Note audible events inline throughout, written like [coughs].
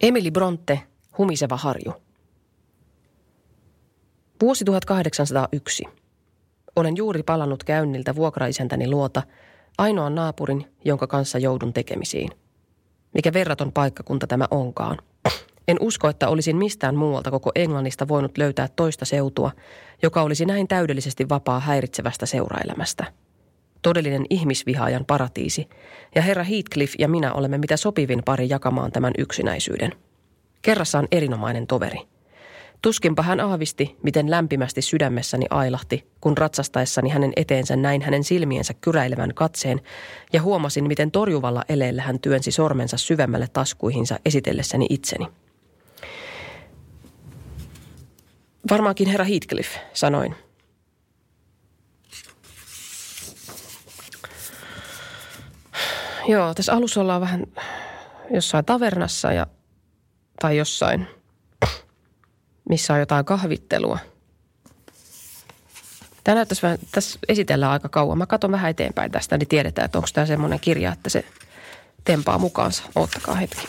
Emily Bronte, Humiseva harju. Vuosi 1801. Olen juuri palannut käynniltä vuokraisäntäni luota, ainoan naapurin, jonka kanssa joudun tekemisiin. Mikä verraton paikkakunta tämä onkaan. En usko, että olisin mistään muualta koko Englannista voinut löytää toista seutua, joka olisi näin täydellisesti vapaa häiritsevästä seuraelämästä. Todellinen ihmisvihaajan paratiisi, ja herra Heathcliff ja minä olemme mitä sopivin pari jakamaan tämän yksinäisyyden. Kerrassaan erinomainen toveri. Tuskinpa hän aavisti, miten lämpimästi sydämessäni ailahti, kun ratsastaessani hänen eteensä näin hänen silmiensä kyräilevän katseen ja huomasin, miten torjuvalla eleellä hän työnsi sormensa syvemmälle taskuihinsa esitellessäni itseni. Varmaankin herra Heathcliff, sanoin. Joo, tässä alussa ollaan vähän jossain tavernassa ja, tai jossain, missä on jotain kahvittelua. Tämä näyttäisi vähän, tässä esitellään aika kauan. Mä katson vähän eteenpäin tästä, niin tiedetään, että onko tämä semmoinen kirja, että se tempaa mukaansa. Oottakaa hetki.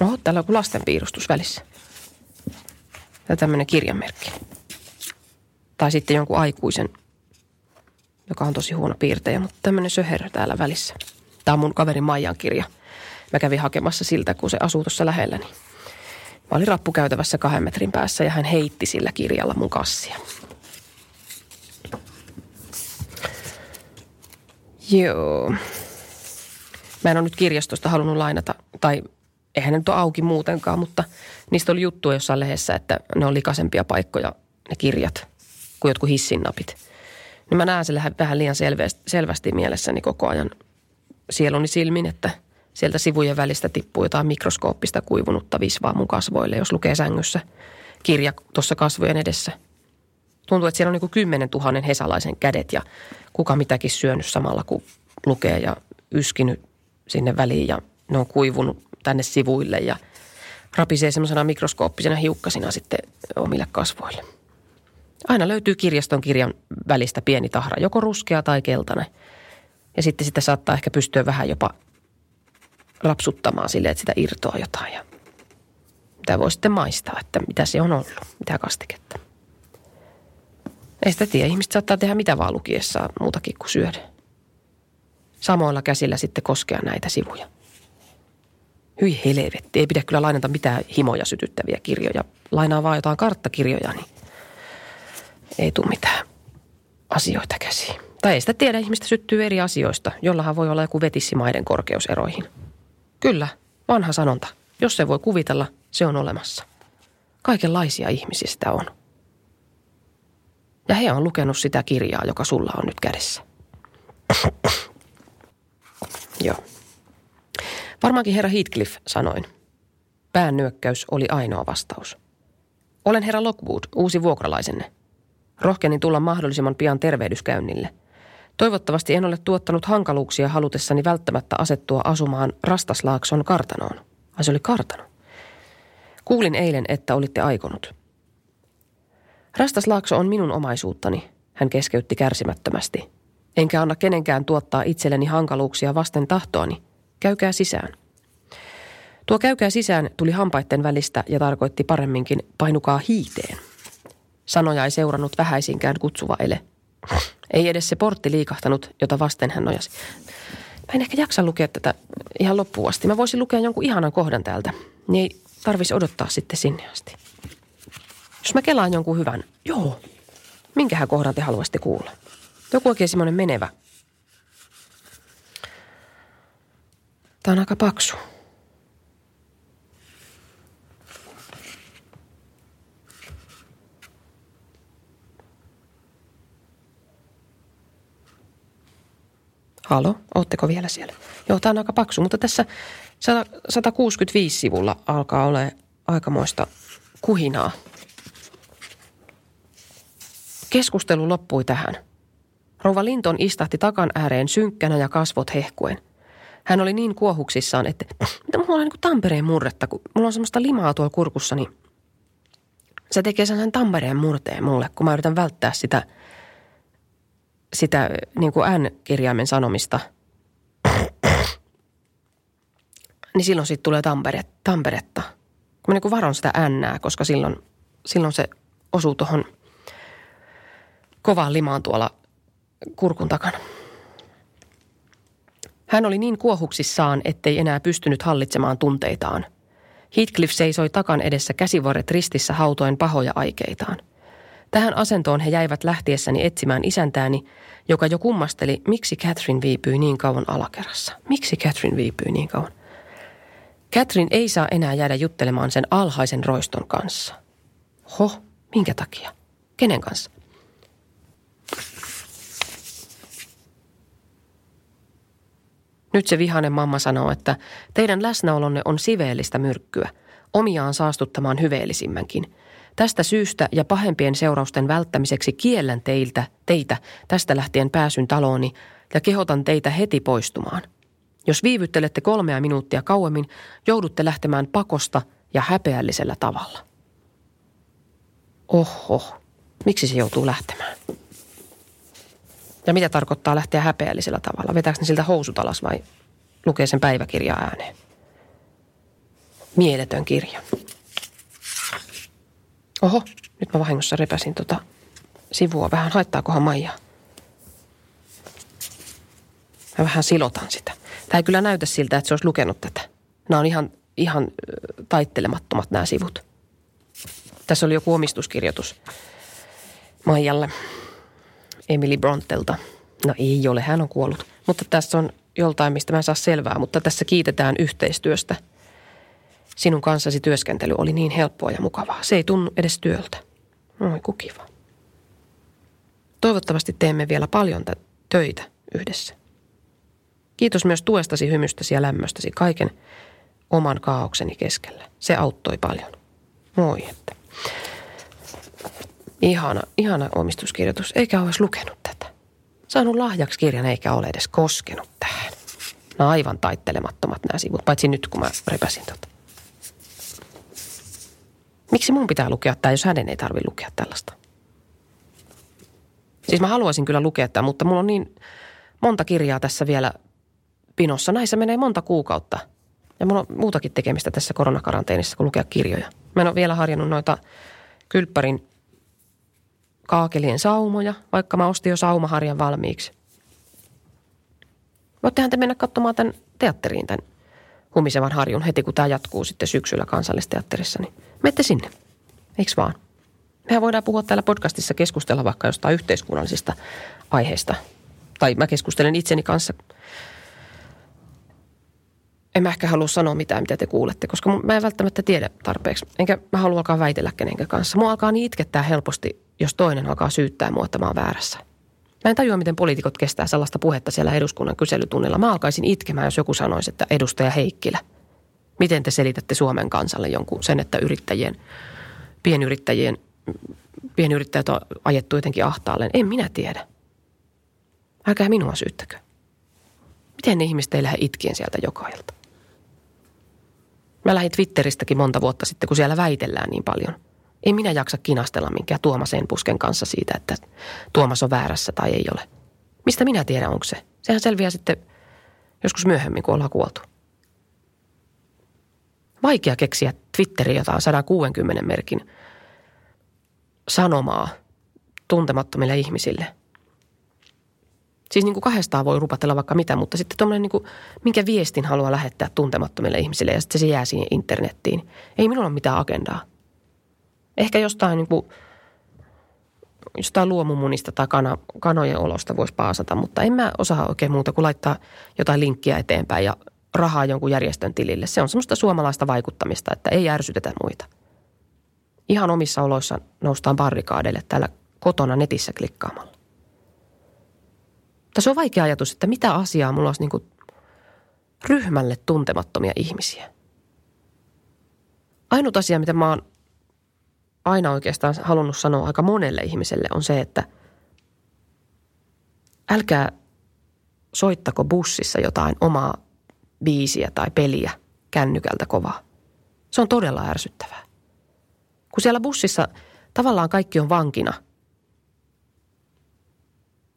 Oho, täällä on lasten piirustus välissä. Tämä tämmöinen kirjanmerkki. Tai sitten jonkun aikuisen joka on tosi huono piirtejä, mutta tämmöinen söherö täällä välissä. Tämä on mun kaverin Maijan kirja. Mä kävin hakemassa siltä, kun se asuu tuossa lähelläni. Mä olin rappukäytävässä kahden metrin päässä ja hän heitti sillä kirjalla mun kassia. Joo. Mä en ole nyt kirjastosta halunnut lainata, tai eihän ne nyt ole auki muutenkaan, mutta niistä oli juttua jossain lehdessä, että ne on likaisempia paikkoja, ne kirjat, kuin jotkut hissinnapit – niin mä näen sen vähän liian selvästi, selvästi mielessäni koko ajan sieluni silmin, että sieltä sivujen välistä tippuu jotain mikroskooppista kuivunutta visvaa mun kasvoille, jos lukee sängyssä kirja tuossa kasvojen edessä. Tuntuu, että siellä on niin kuin kymmenen tuhannen hesalaisen kädet ja kuka mitäkin syönyt samalla, kun lukee ja yskinyt sinne väliin ja ne on kuivunut tänne sivuille ja rapisee semmoisena mikroskooppisena hiukkasina sitten omille kasvoille. Aina löytyy kirjaston kirjan välistä pieni tahra, joko ruskea tai keltainen. Ja sitten sitä saattaa ehkä pystyä vähän jopa rapsuttamaan sille, että sitä irtoaa jotain. Ja mitä voi sitten maistaa, että mitä se on ollut, mitä kastiketta. Ei sitä tiedä. Ihmiset saattaa tehdä mitä vaan lukiessaan muutakin kuin syödä. Samoilla käsillä sitten koskea näitä sivuja. Hyi helvetti, ei pidä kyllä lainata mitään himoja sytyttäviä kirjoja. Lainaa vaan jotain karttakirjoja, niin ei tule mitään asioita käsiin. Tai ei sitä tiedä, ihmistä syttyy eri asioista, jollahan voi olla joku vetissi maiden korkeuseroihin. Kyllä, vanha sanonta. Jos se voi kuvitella, se on olemassa. Kaikenlaisia ihmisiä sitä on. Ja he on lukenut sitä kirjaa, joka sulla on nyt kädessä. [coughs] Joo. Varmaankin herra Heathcliff sanoin. Päännyökkäys oli ainoa vastaus. Olen herra Lockwood, uusi vuokralaisenne – Rohkenin tulla mahdollisimman pian tervehdyskäynnille. Toivottavasti en ole tuottanut hankaluuksia halutessani välttämättä asettua asumaan Rastaslaakson kartanoon. Ai se oli kartano. Kuulin eilen, että olitte aikonut. Rastaslaakso on minun omaisuuttani, hän keskeytti kärsimättömästi. Enkä anna kenenkään tuottaa itselleni hankaluuksia vasten tahtoani. Käykää sisään. Tuo käykää sisään tuli hampaitten välistä ja tarkoitti paremminkin painukaa hiiteen – Sanoja ei seurannut vähäisinkään kutsuva ele. Ei edes se portti liikahtanut, jota vasten hän nojasi. Mä en ehkä jaksa lukea tätä ihan loppuun asti. Mä voisin lukea jonkun ihanan kohdan täältä. Niin ei tarvitsisi odottaa sitten sinne asti. Jos mä kelaan jonkun hyvän, joo, minkähän kohdan te haluaisitte kuulla? Joku oikein semmoinen menevä. Tämä on aika paksu. Halo, ootteko vielä siellä? Joo, tämä on aika paksu, mutta tässä 165 sivulla alkaa olla aikamoista kuhinaa. Keskustelu loppui tähän. Rouva Linton istahti takan ääreen synkkänä ja kasvot hehkuen. Hän oli niin kuohuksissaan, että mitä mulla on niin kuin Tampereen murretta, kun mulla on semmoista limaa tuolla kurkussa, niin se tekee sen Tampereen murteen mulle, kun mä yritän välttää sitä – sitä niin kuin N-kirjaimen sanomista, niin silloin siitä tulee tampere, tamperetta. Kun mä niin kuin varon sitä N, koska silloin, silloin se osuu tuohon kovaan limaan tuolla kurkun takana. Hän oli niin kuohuksissaan, ettei enää pystynyt hallitsemaan tunteitaan. Heathcliff seisoi takan edessä käsivarret ristissä hautoen pahoja aikeitaan – Tähän asentoon he jäivät lähtiessäni etsimään isäntääni, joka jo kummasteli, miksi Catherine viipyi niin kauan alakerrassa. Miksi Catherine viipyi niin kauan? Catherine ei saa enää jäädä juttelemaan sen alhaisen roiston kanssa. Ho, minkä takia? Kenen kanssa? Nyt se vihainen mamma sanoo, että teidän läsnäolonne on siveellistä myrkkyä, omiaan saastuttamaan hyveellisimmänkin – Tästä syystä ja pahempien seurausten välttämiseksi kiellän teiltä, teitä tästä lähtien pääsyn talooni ja kehotan teitä heti poistumaan. Jos viivyttelette kolmea minuuttia kauemmin, joudutte lähtemään pakosta ja häpeällisellä tavalla. Oho, miksi se joutuu lähtemään? Ja mitä tarkoittaa lähteä häpeällisellä tavalla? Vetääkö ne siltä housut alas vai lukee sen päiväkirja ääneen? Mieletön kirja. Oho, nyt mä vahingossa repäsin tota sivua vähän. Haittaakohan Maija? Mä vähän silotan sitä. Tämä ei kyllä näytä siltä, että se olisi lukenut tätä. Nämä on ihan, ihan taittelemattomat nämä sivut. Tässä oli joku omistuskirjoitus Maijalle Emily Brontelta. No ei ole, hän on kuollut. Mutta tässä on joltain, mistä mä en saa selvää, mutta tässä kiitetään yhteistyöstä – Sinun kanssasi työskentely oli niin helppoa ja mukavaa. Se ei tunnu edes työltä. Oi, kukiva. Toivottavasti teemme vielä paljon töitä yhdessä. Kiitos myös tuestasi, hymystäsi ja lämmöstäsi kaiken oman kaaukseni keskellä. Se auttoi paljon. Moi, että. Ihana, ihana omistuskirjoitus, eikä olisi lukenut tätä. Saanut lahjaksi kirjan eikä ole edes koskenut tähän. Nämä aivan taittelemattomat nämä sivut, paitsi nyt kun mä repäsin tota. Miksi mun pitää lukea tämä, jos hänen ei tarvitse lukea tällaista? Siis mä haluaisin kyllä lukea tämä, mutta mulla on niin monta kirjaa tässä vielä pinossa. Näissä menee monta kuukautta. Ja mulla on muutakin tekemistä tässä koronakaranteenissa kuin lukea kirjoja. Mä en ole vielä harjannut noita kylppärin kaakelien saumoja, vaikka mä ostin jo saumaharjan valmiiksi. Voittehan te mennä katsomaan tämän teatteriin, tämän humisevan harjun heti, kun tämä jatkuu sitten syksyllä kansallisteatterissa, niin mette sinne. Eiks vaan? Mehän voidaan puhua täällä podcastissa keskustella vaikka jostain yhteiskunnallisista aiheista. Tai mä keskustelen itseni kanssa. En mä ehkä halua sanoa mitään, mitä te kuulette, koska mä en välttämättä tiedä tarpeeksi. Enkä mä halua alkaa väitellä kenenkään kanssa. Mua alkaa niin itkettää helposti, jos toinen alkaa syyttää mua, että mä oon väärässä. Mä en tajua, miten poliitikot kestää sellaista puhetta siellä eduskunnan kyselytunnilla. Mä alkaisin itkemään, jos joku sanoisi, että edustaja Heikkilä. Miten te selitätte Suomen kansalle jonkun sen, että yrittäjien, pienyrittäjien, pienyrittäjät on ajettu jotenkin ahtaalle? En minä tiedä. Älkää minua syyttäkö. Miten ne ihmiset ei lähde itkien sieltä joka? Mä lähdin Twitteristäkin monta vuotta sitten, kun siellä väitellään niin paljon – ei minä jaksa kinastella minkään Tuomas Enpusken kanssa siitä, että Tuomas on väärässä tai ei ole. Mistä minä tiedän, onko se? Sehän selviää sitten joskus myöhemmin, kun ollaan kuoltu. Vaikea keksiä Twitteriin jotain 160 merkin sanomaa tuntemattomille ihmisille. Siis niin kuin kahdestaan voi rupatella vaikka mitä, mutta sitten tuommoinen niin kuin, minkä viestin haluaa lähettää tuntemattomille ihmisille ja sitten se jää siihen internettiin. Ei minulla ole mitään agendaa. Ehkä jostain niin kuin, jostain luomumunista tai kana, kanojen olosta voisi paasata, mutta en mä osaa oikein muuta kuin laittaa jotain linkkiä eteenpäin ja rahaa jonkun järjestön tilille. Se on semmoista suomalaista vaikuttamista, että ei ärsytetä muita. Ihan omissa oloissa noustaan barrikaadeille täällä kotona netissä klikkaamalla. Se on vaikea ajatus, että mitä asiaa mulla olisi niin ryhmälle tuntemattomia ihmisiä. Ainut asia, mitä mä oon aina oikeastaan halunnut sanoa aika monelle ihmiselle on se, että älkää soittako bussissa jotain omaa biisiä tai peliä kännykältä kovaa. Se on todella ärsyttävää. Kun siellä bussissa tavallaan kaikki on vankina,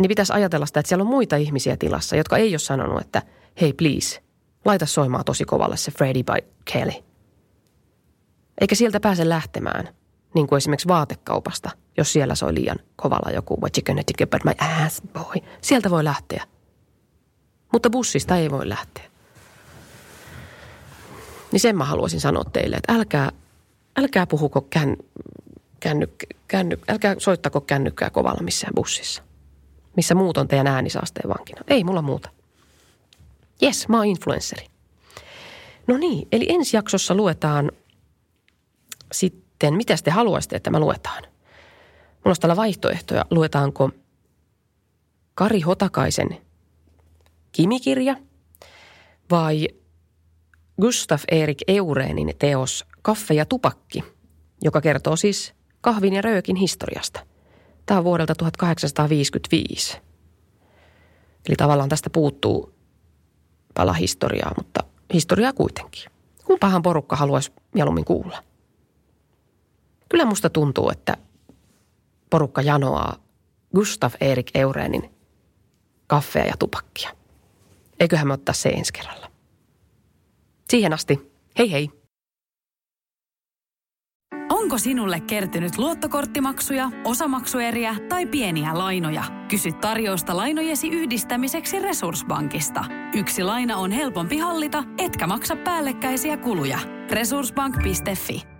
niin pitäisi ajatella sitä, että siellä on muita ihmisiä tilassa, jotka ei ole sanonut, että hei please, laita soimaan tosi kovalle se Freddie by Kelly. Eikä sieltä pääse lähtemään – niin kuin esimerkiksi vaatekaupasta, jos siellä soi liian kovalla joku what you gonna think about my ass boy. Sieltä voi lähteä. Mutta bussista ei voi lähteä. Niin sen mä haluaisin sanoa teille, että älkää, älkää puhuko kän, känny, känny, älkää soittako kännykkää kovalla missään bussissa. Missä muut on teidän äänisaasteen vankina. Ei mulla muuta. Jes, mä oon influenssari. No niin, eli ensi jaksossa luetaan sitten sitten, mitä te haluaisitte, että me luetaan? Mulla olisi täällä vaihtoehtoja. Luetaanko Kari Hotakaisen kimikirja vai Gustav Erik Eurenin teos Kaffe ja tupakki, joka kertoo siis kahvin ja röökin historiasta. Tämä on vuodelta 1855. Eli tavallaan tästä puuttuu pala historiaa, mutta historiaa kuitenkin. Kumpahan porukka haluaisi mieluummin kuulla? Kyllä musta tuntuu, että porukka janoaa Gustav Erik Eurenin kaffea ja tupakkia. Eiköhän me ottaa se ensi kerralla. Siihen asti, hei hei! Onko sinulle kertynyt luottokorttimaksuja, osamaksueriä tai pieniä lainoja? Kysy tarjousta lainojesi yhdistämiseksi Resurssbankista. Yksi laina on helpompi hallita, etkä maksa päällekkäisiä kuluja. Resurssbank.fi